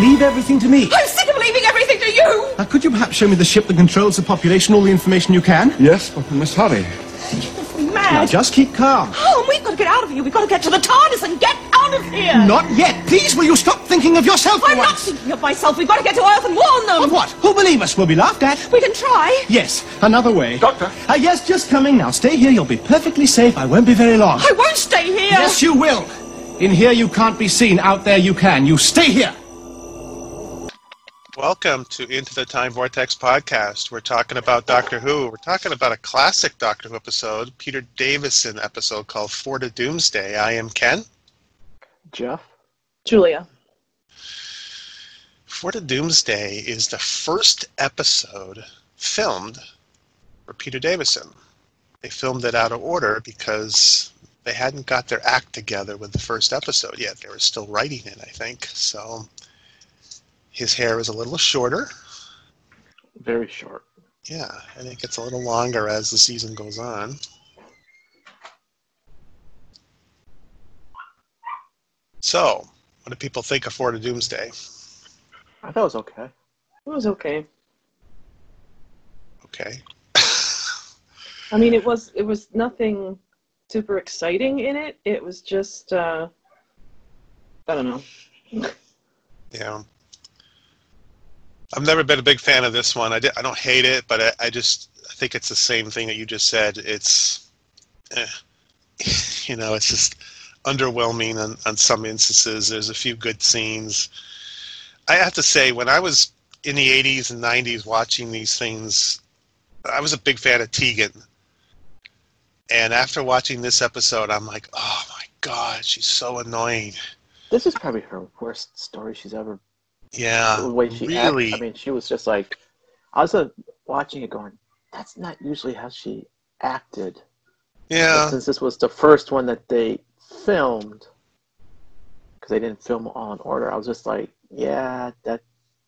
leave everything to me. I'm sick of leaving everything to you! Now, could you perhaps show me the ship that controls the population, all the information you can? Yes, but we must hurry. Now, Mad! just keep calm. Oh, we've got to get out of here. We've got to get to the TARDIS and get out of here! Not yet. Please, will you stop thinking of yourself I'm not once? thinking of myself. We've got to get to Earth and warn them! Of what? Who'll believe us? We'll be laughed at. We can try. Yes, another way. Doctor. Ah, yes, just coming now. Stay here. You'll be perfectly safe. I won't be very long. I won't stay here! Yes, you will. In here, you can't be seen. Out there, you can. You stay here. Welcome to Into the Time Vortex podcast. We're talking about Doctor Who. We're talking about a classic Doctor Who episode, Peter Davison episode called Four to Doomsday. I am Ken. Jeff? Julia. Four to Doomsday is the first episode filmed for Peter Davison. They filmed it out of order because they hadn't got their act together with the first episode yet. They were still writing it, I think. So his hair is a little shorter. Very short. Yeah, and it gets a little longer as the season goes on. So, what do people think of Four to Doomsday? I thought it was okay. It was okay. Okay. I mean, it was it was nothing super exciting in it. It was just uh, I don't know. Yeah. I've never been a big fan of this one. I, di- I don't hate it, but I, I just I think it's the same thing that you just said. It's, eh, you know, it's just underwhelming on, on some instances. There's a few good scenes. I have to say, when I was in the 80s and 90s watching these things, I was a big fan of Tegan. And after watching this episode, I'm like, oh my God, she's so annoying. This is probably her worst story she's ever. Yeah, the way she really. I mean, she was just like. I was uh, watching it going, that's not usually how she acted. yeah. But since this was the first one that they filmed, because they didn't film all in order, I was just like, yeah, that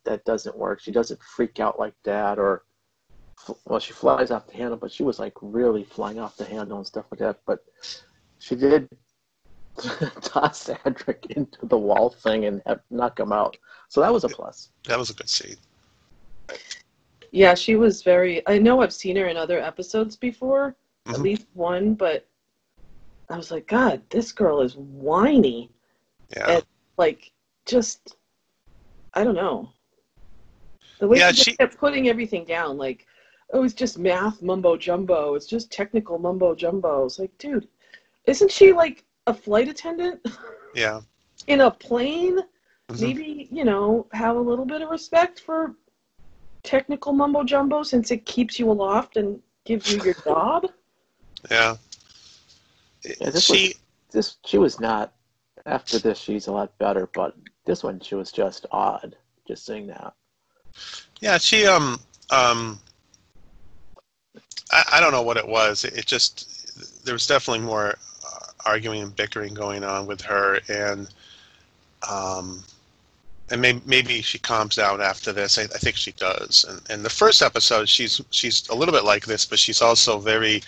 that doesn't work. She doesn't freak out like that, or well, she flies off the handle, but she was like really flying off the handle and stuff like that. But she did toss Cedric into the wall thing and have, knock him out, so that was a plus. That was a good scene. Yeah, she was very. I know I've seen her in other episodes before, at Mhm. least one, but I was like, God, this girl is whiny. Yeah. And like, just I don't know. The way Yeah, she just she- kept putting everything down, like, oh, it's just math mumbo jumbo. It's just technical mumbo jumbo. It's like, dude, isn't she like a flight attendant Yeah. in a plane? Maybe you know have a little bit of respect for technical mumbo jumbo since it keeps you aloft and gives you your job. Yeah. Yeah, this she was this she was not. After this, she's a lot better, but this one she was just odd. Just saying that. yeah, she um um I, I don't know what it was. It, it just there was definitely more uh, arguing and bickering going on with her and um and maybe, maybe she calms down after this. I, I think she does. And and the first episode, she's she's a little bit like this, but she's also very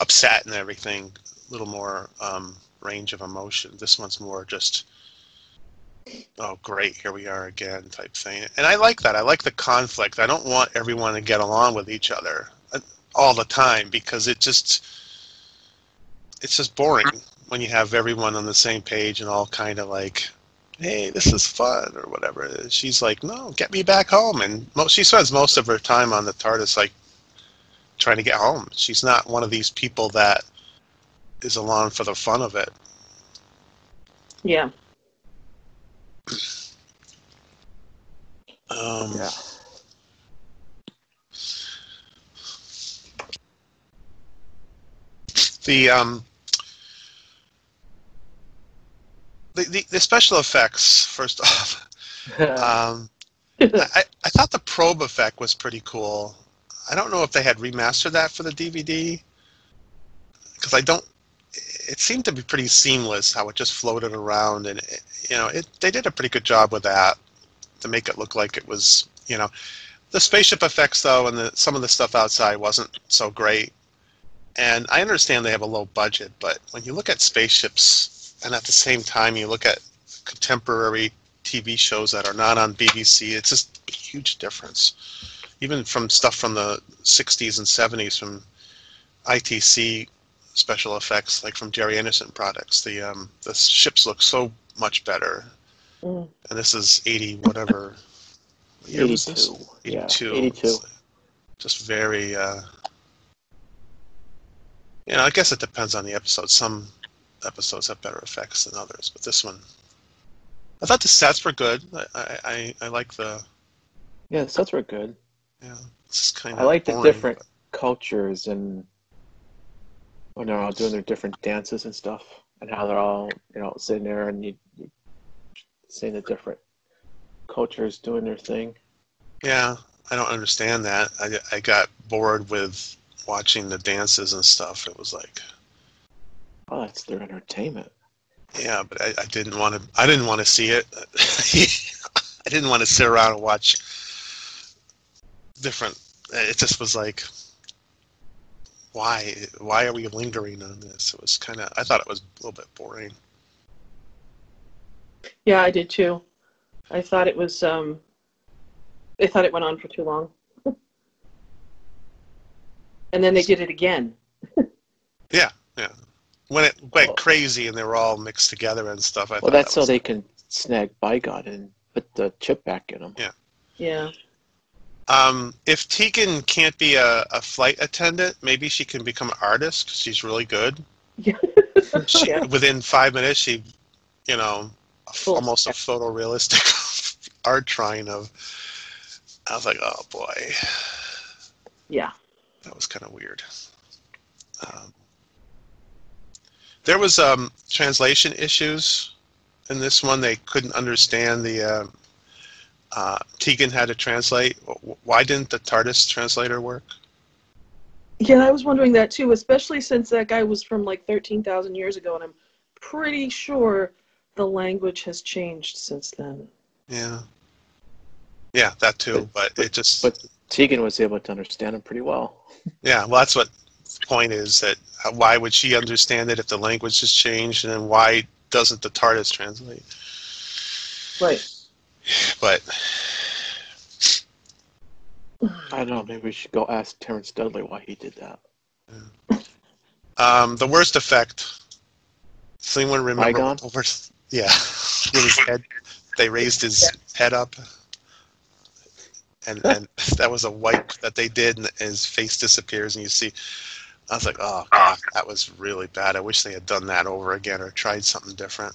upset and everything. A little more um, range of emotion. This one's more just, oh great, here we are again type thing. And I like that. I like the conflict. I don't want everyone to get along with each other uh, all the time because it just it's just boring when you have everyone on the same page and all kind of like hey, this is fun or whatever. She's like, no, get me back home. And most, she spends most of her time on the TARDIS, like trying to get home. She's not one of these people that is along for the fun of it. Yeah. Um, Yeah. The um, the, the the special effects. First off, um, I, I thought the probe effect was pretty cool. I don't know if they had remastered that for the DVD because I don't. It seemed to be pretty seamless how it just floated around, and it, you know, it they did a pretty good job with that to make it look like it was, you know, the spaceship effects though, and the, some of the stuff outside wasn't so great. And I understand they have a low budget, but when you look at spaceships, and at the same time you look at contemporary TV shows that are not on BBC. It's just a huge difference. Even from stuff from the 60s and 70s from ITC special effects, like from Gerry Anderson products, the um, the ships look so much better. Mm. And this is 80 whatever. what year was this? 82. Yeah, 82. 82. Just very. Uh, you know, I guess it depends on the episode. Some episodes have better effects than others, but this one, I thought the sets were good. I I, I, like the Yeah, the sets were good. yeah. It's kind of I like the different but- cultures and when they're all doing their different dances and stuff, and how they're all you know sitting there and you, you seeing the different cultures doing their thing. Yeah, I don't understand that. I I got bored with watching the dances and stuff. It was like Oh, that's their entertainment. yeah, but I, I didn't want to. I didn't want to see it. I didn't want to sit around and watch different. It just was like, why? Why are we lingering on this? It was kind of. I thought it was a little bit boring. Yeah, I did too. I thought it was. Um, I thought it went on for too long. and then they did it again. Yeah, yeah. When it went Well- crazy and they were all mixed together and stuff. I Well, thought that's that so was- they can snag Bigon and put the chip back in them. Yeah. Yeah. Um, if Tegan can't be a, a flight attendant, maybe she can become an artist 'cause she's really good. Yeah. She, Yeah. Within five minutes, she, you know, a f- Full almost a photorealistic art drawing of. I was like, oh boy, yeah. that was kind of weird. Um, there was um, translation issues in this one. They couldn't understand the. Uh, uh, Tegan had to translate. Why didn't the TARDIS translator work? Yeah, I was wondering that too, especially since that guy was from like 13,000 years ago, and I'm pretty sure the language has changed since then. Yeah. Yeah, that too. But, it just. But Tegan was able to understand him pretty well. yeah, well, that's what the point is. That uh, why would she understand it if the language has changed, and then why doesn't the TARDIS translate? Right. But I don't know. Maybe we should go ask Terrence Dudley why he did that. um, the worst effect. Does anyone remember? Bigon? Over, yeah, with his head. They raised his head up, and and that was a wipe that they did, and his face disappears, and you see. I was like, oh god, that was really bad. I wish they had done that over again or tried something different.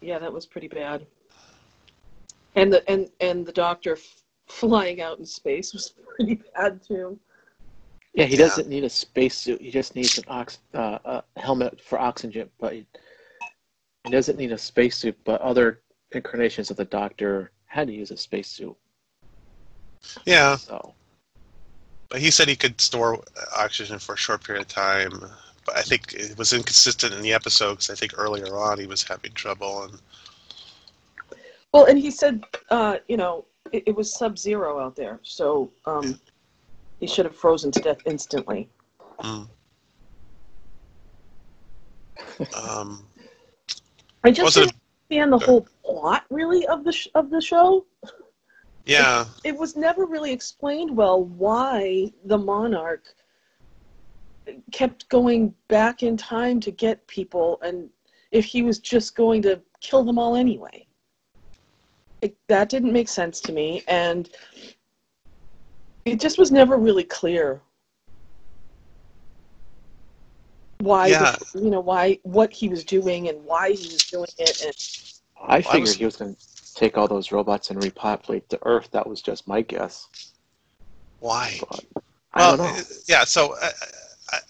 Yeah, that was pretty bad. And the and and the doctor f- flying out in space was pretty bad too. Yeah, he Yeah. doesn't need a spacesuit. He just needs an ox uh, a helmet for oxygen. But he, he doesn't need a spacesuit. But other incarnations of the Doctor had to use a spacesuit. Yeah, So But he said he could store oxygen for a short period of time. But I think it was inconsistent in the episode because I think earlier on he was having trouble. And Well, and he said, uh, you know, it, it was sub-zero out there, so um, he should have frozen to death instantly. mm. um, I just didn't understand the whole plot, really, of the sh- of the show. Yeah, It was never really explained well why the monarch kept going back in time to get people, and if he was just going to kill them all anyway. It, that didn't make sense to me, and it just was never really clear why Yeah. the, you know why what he was doing and why he was doing it and I I figured was- he was going to take all those robots and repopulate the Earth. That was just my guess. why? But I don't know. uh, yeah. So I,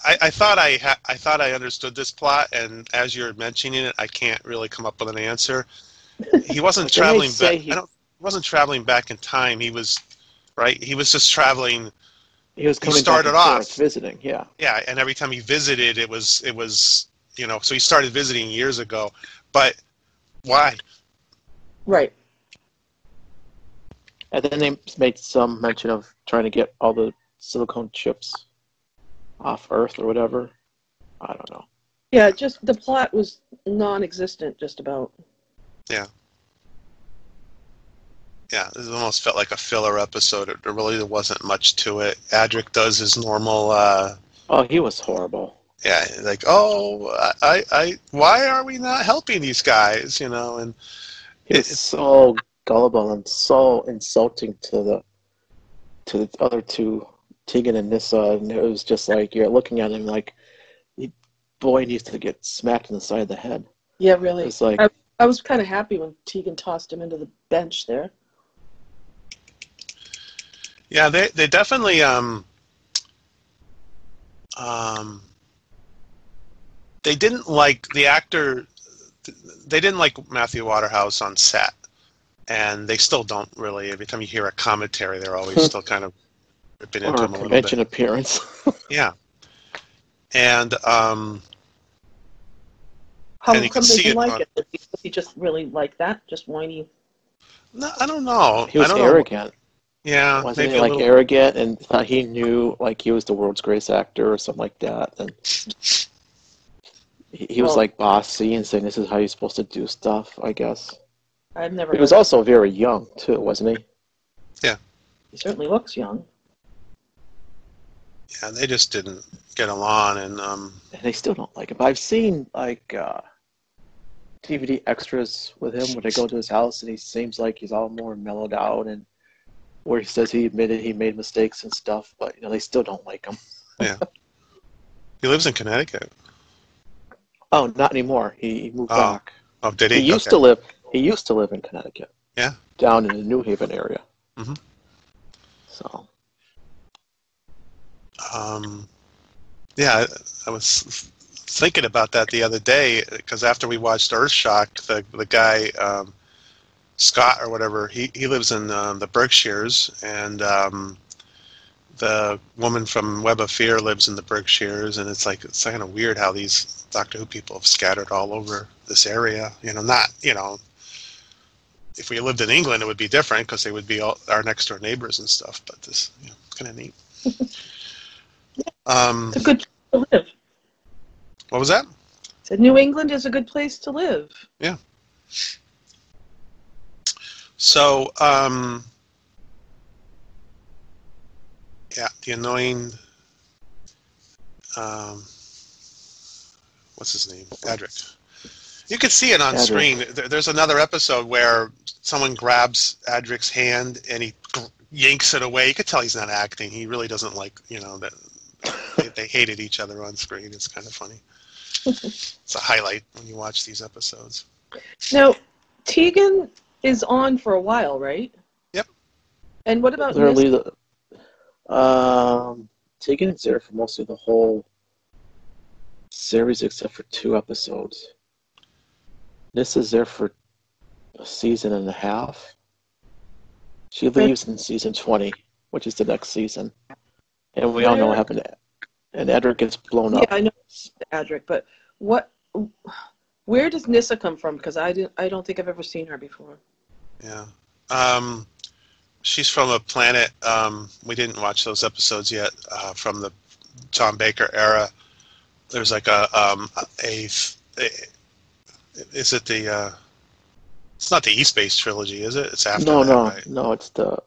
I, I thought I ha- I thought I understood this plot, and as you're mentioning it, I can't really come up with an answer. He wasn't traveling back. he- I don't. He wasn't traveling back in time. He was, right. He was just traveling. He was coming started back and off- visiting. Yeah. Yeah, and every time he visited, it was it was you know. So he started visiting years ago, but why? right And then they made some mention of trying to get all the silicone chips off Earth or whatever. I don't know. yeah just the plot was non-existent just about yeah, Yeah, it almost felt like a filler episode. It, there really wasn't much to it. Adric does his normal, uh, Oh, he was horrible. yeah, like, oh, I, I, why are we not helping these guys? You know, and He was It- so gullible and so insulting to the to the other two, Tegan and Nyssa, and it was just like you're looking at him like, he, boy needs to get smacked in the side of the head. Yeah, really. It's like, I, I was kind of happy when Tegan tossed him into the bench there. yeah, they, they definitely, um, um, they didn't like the actor. They didn't like Matthew Waterhouse on set, and they still don't really. Every time you hear a commentary, they're always still kind of ripping into or a him a little convention bit. appearance. Yeah, and um, How And come they didn't like on- it? Was he, just really like that? Just whiny? no, I don't know. he was I don't arrogant. Know. Yeah, Wasn't maybe he a like little. arrogant and thought he knew like he was the world's greatest actor or something like that? And he, he was like bossy and saying this is how you're supposed to do stuff. I guess I've never. he was heard- also very young too, wasn't he? Yeah. He certainly looks young. Yeah, they just didn't get along, and um, And they still don't like him. But I've seen like uh, DVD extras with him when they go to his house, and he seems like he's all more mellowed out and where he says he admitted he made mistakes and stuff. But you know they still don't like him. Yeah. He lives in Connecticut. Oh, not anymore. He, he moved Oh, back. Oh, did He he? used Okay. to live. He used to live in Connecticut. Yeah. Down in the New Haven area. Mhm. So Um, yeah, I, I was thinking about that the other day because after we watched Earthshock, the the guy um, Scott or whatever, he he lives in um, the Berkshires, and um, the woman from Web of Fear lives in the Berkshires, and it's like it's kind of weird how these Doctor Who people have scattered all over this area. You know, not you know. If we lived in England, it would be different because they would be all our next door neighbors and stuff. But this, you know, kind of neat. Um, It's a good place to live. what was that? Said New England is a good place to live. Yeah. So, um, yeah, the annoying, um, what's his name? Adric. You can see it on Adric. screen. There's another episode where someone grabs Adric's hand and he yanks it away. You could tell he's not acting. He really doesn't like, you know, that they, they hated each other on screen. It's kind of funny. it's a highlight when you watch these episodes. Now, Tegan is on for a while, right? Yep. And what about literally, Miss? the, um, Tegan's there for most of the whole series except for two episodes. This is there for a season and a half. She leaves in season 20, which is the next season. And we all know what happened. And Adric gets blown up. Yeah. I know Adric, but what? Where does Nyssa come from? Because I didn't. I don't think I've ever seen her before. Yeah. Um, she's from a planet. Um, we didn't watch those episodes yet uh, from the Tom Baker era. There's like a um, a, a is it the uh, it's not the E-Space trilogy, is it? It's after no, that, no, right? no. It's the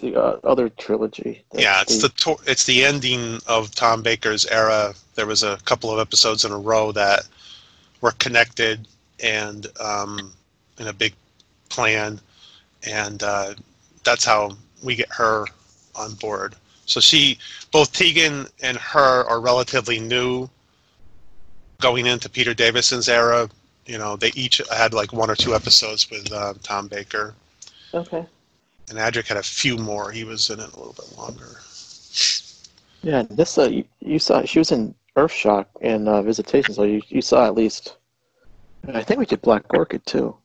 the uh, other trilogy. The- Yeah, it's the to- it's the ending of Tom Baker's era. There was a couple of episodes in a row that were connected and um, in a big plan, and uh, that's how we get her on board. So she, both Tegan and her, are relatively new going into Peter Davison's era. You know, they each had like one or two episodes with uh, Tom Baker, Okay. and Adric had a few more. He was in it a little bit longer. Yeah, Nyssa, you, you saw she was in Earthshock and uh, Visitation, so you, you saw at least. I think we did Black Orchid too.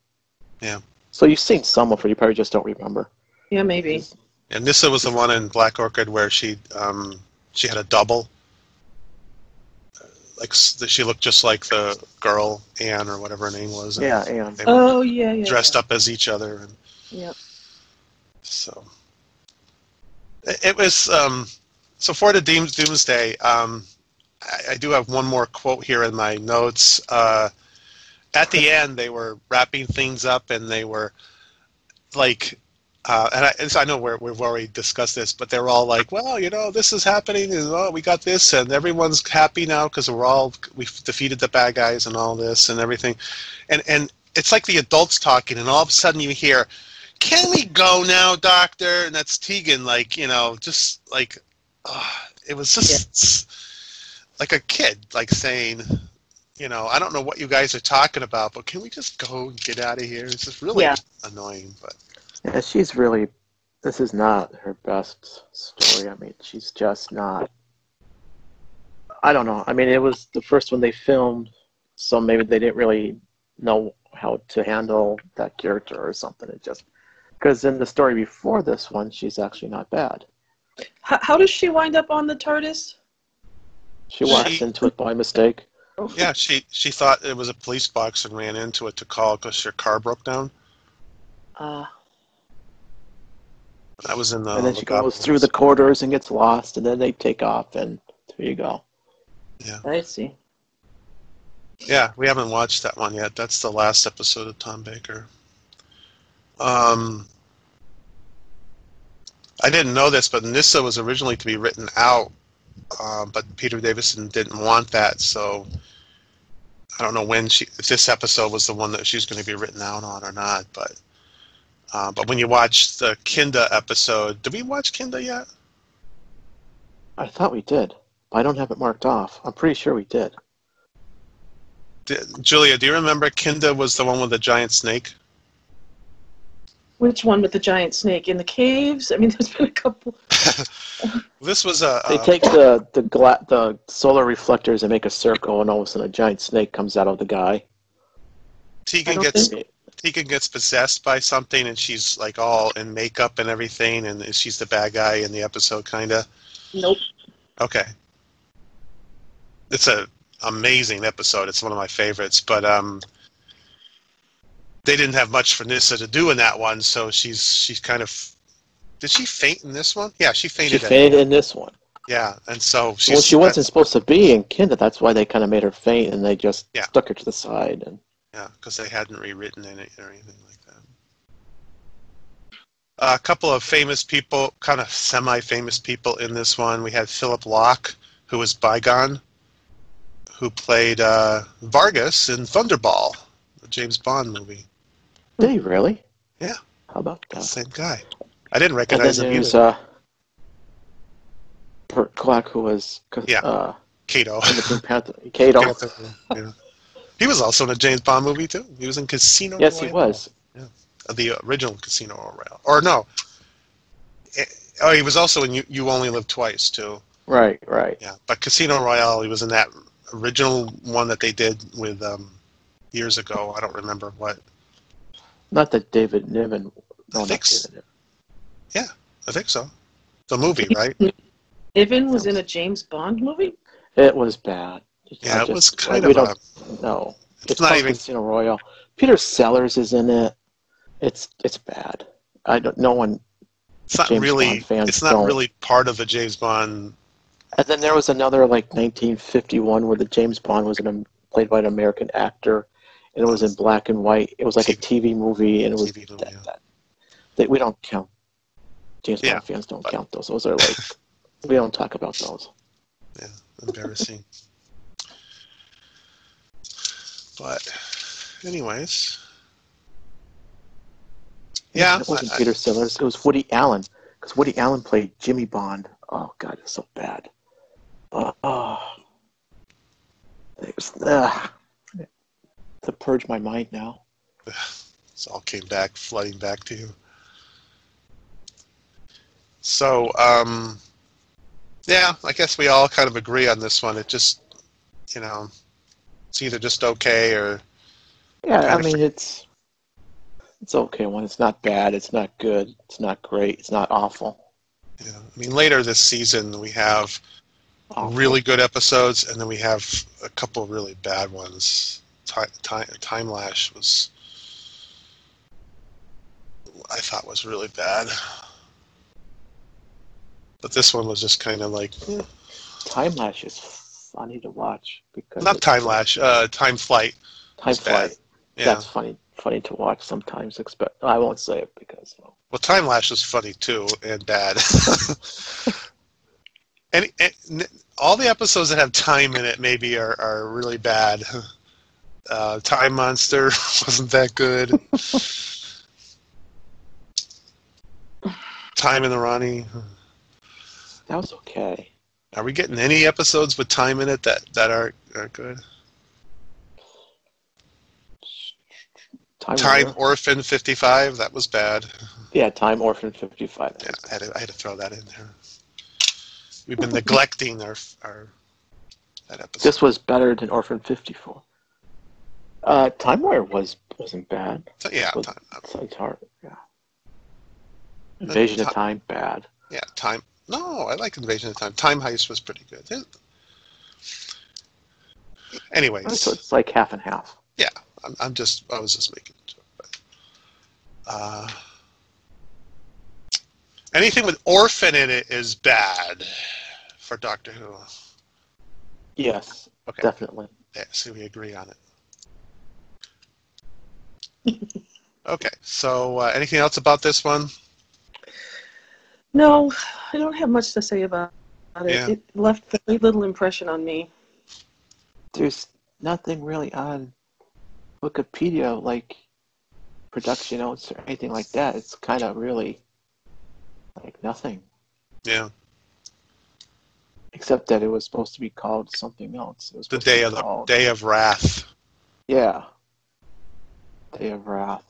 Yeah. So you've seen some of her, you probably just don't remember. Yeah, maybe. And Nyssa was the one in Black Orchid where she um, she had a double. Like she looked just like the girl Anne or whatever her name was. and Yeah, and They were Oh yeah, yeah. dressed yeah. up as each other, and Yep. so it, it was. Um, so for the Dooms, Doomsday, um, I, I do have one more quote here in my notes. Uh, at the end, they were wrapping things up, and they were like uh, and I, and so I know we're, we've already discussed this, but they're all like, well, you know, this is happening, and oh, we got this, and everyone's happy now because we're all we've defeated the bad guys and all this and everything, and and it's like the adults talking, and all of a sudden you hear, "Can we go now, Doctor?" And that's Tegan, like you know, just like, uh, it was just like a kid, like saying, you know, I don't know what you guys are talking about, but can we just go and get out of here? It's just really Yeah. annoying, but. Yeah, she's really. This is not her best story. I mean, she's just not. I don't know. I mean, it was the first one they filmed, so maybe they didn't really know how to handle that character or something. It just because in the story before this one, she's actually not bad. How, how does she wind up on the TARDIS? She walks She- into it by mistake. Yeah, she she thought it was a police box and ran into it to call because her car broke down. Uh, That was in the. and then she lookout goes through the corridors and gets lost, and then they take off, and there you go. Yeah. I see. Yeah, we haven't watched that one yet. That's the last episode of Tom Baker. Um, I didn't know this, but Nyssa was originally to be written out, um, but Peter Davison didn't want that, so I don't know when she if this episode was the one that she's going to be written out on or not. But uh, but when you watch the Kinda episode, did we watch Kinda yet? I thought we did, but I don't have it marked off. I'm pretty sure we did. Did, Julia, do you remember Kinda was the one with the giant snake? Which one with the giant snake in the caves? I mean, there's been a couple. This was a. They take the the gla- the solar reflectors and make a circle, and all of a sudden a giant snake comes out of the guy. Tegan gets think- Tegan gets possessed by something, and she's like all in makeup and everything, and she's the bad guy in the episode, kinda. Nope. Okay. It's a amazing episode. It's one of my favorites, but um, they didn't have much for Nyssa to do in that one, so she's she's kind of. Did she faint in this one? Yeah, she She fainted. in- fainted in this one. yeah, and so she's. well, she wasn't supposed to be in Kinda. That's why they kind of made her faint, and they just Yeah. stuck her to the side. And Yeah, because they hadn't rewritten it or anything like that. a couple of famous people, kind of semi-famous people in this one. We had Philip Locke, who was Bigon, who played uh, Vargas in Thunderball, the James Bond movie. did he really? Yeah. How about that? same guy. I didn't recognize him either. uh, Burt Kwouk, who was Yeah. uh, Cato. in the Pink Panther. Cato. yeah. He was also in a James Bond movie too. He was in Casino. Royale. Yes, he Royale. was. the original Casino Royale. Or no. Eh, Oh, he was also in You, you Only Live Twice too. Right, right. Yeah, but Casino Royale, he was in that original one that they did with um, years ago. I don't remember what. Not that David Niven. No, not Thanks. David Niven. Yeah, I think so. The movie, right? Niven was in a James Bond movie. It was bad. Yeah, I it was kind we of a. know. It's not called even. Casino Royale. Peter Sellers is in it. It's it's bad. I don't. No one. It's not James really. Fans It's not don't. really part of the James Bond. And then there was another like 1951 where the James Bond was an, played by an American actor, and it was in black and white. It was like a TV movie, and it was TV movie, that, yeah. that, that we don't count. James Yeah, Bond fans don't but- count those. Those are like we don't talk about those. Yeah, embarrassing. But, anyways. Yeah, it wasn't I- I- Peter Sellers. It was Woody Allen because Woody Allen played Jimmy Bond. Oh God, it's so bad. Uh, oh, it was, uh, to purge my mind now. This all came back, flooding back to you. So, um, yeah, I guess we all kind of agree on this one. It just, you know, it's either just okay or Yeah, I mean it's it's okay when it's not bad, it's not good, it's not great, it's not awful. know. I mean, later this season we have Awful. really good episodes, and then we have a couple of really bad ones. Time, time, time Lash was, I thought was really bad. But this one was just kind of like, eh, Time Lash is funny to watch because not Time Lash, uh, Time Flight. Time was bad. Flight. Yeah, That's funny funny to watch sometimes. Expect I won't say it because well, Well, Time Lash is funny too and bad. Any, and all the episodes that have time in it maybe are, are really bad. Uh, time Monster wasn't that good. time in the Rani. that was okay. Are we getting any episodes with time in it that that are, are good? Time, Time Orphan 55, that was bad. yeah, Time Orphan fifty five. Yeah, I had to, I had to throw that in there. We've been neglecting our our that episode. This was better than Orphan fifty four. Uh, Time Warrior was wasn't bad. So, yeah, was- time, It's hard. Yeah. Invasion of Time bad. yeah, time. No, I like Invasion of Time. Time Heist was pretty good. It- Anyways, So it's like half and half. Yeah, I'm, I'm just I was just making it. But, uh, anything with orphan in it is bad for Doctor Who. Yes, Okay. definitely. Yeah, see, we agree on it. okay, so uh, anything else about this one? No, I don't have much to say about it. Yeah. It left very little impression on me. There's nothing really on Wikipedia like production notes or anything like that. It's kind of really like nothing, Yeah, except that it was supposed to be called something else. It was the day of the called- day of wrath, Yeah. Day of Wrath.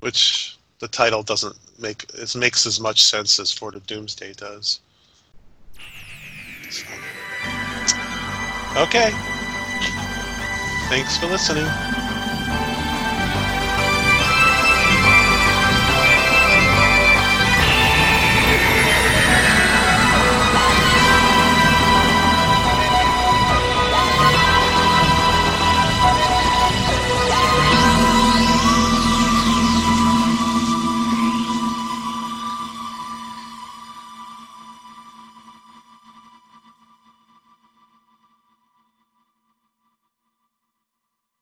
which the title doesn't make it makes as much sense as for the Doomsday does. So. Okay. Thanks for listening.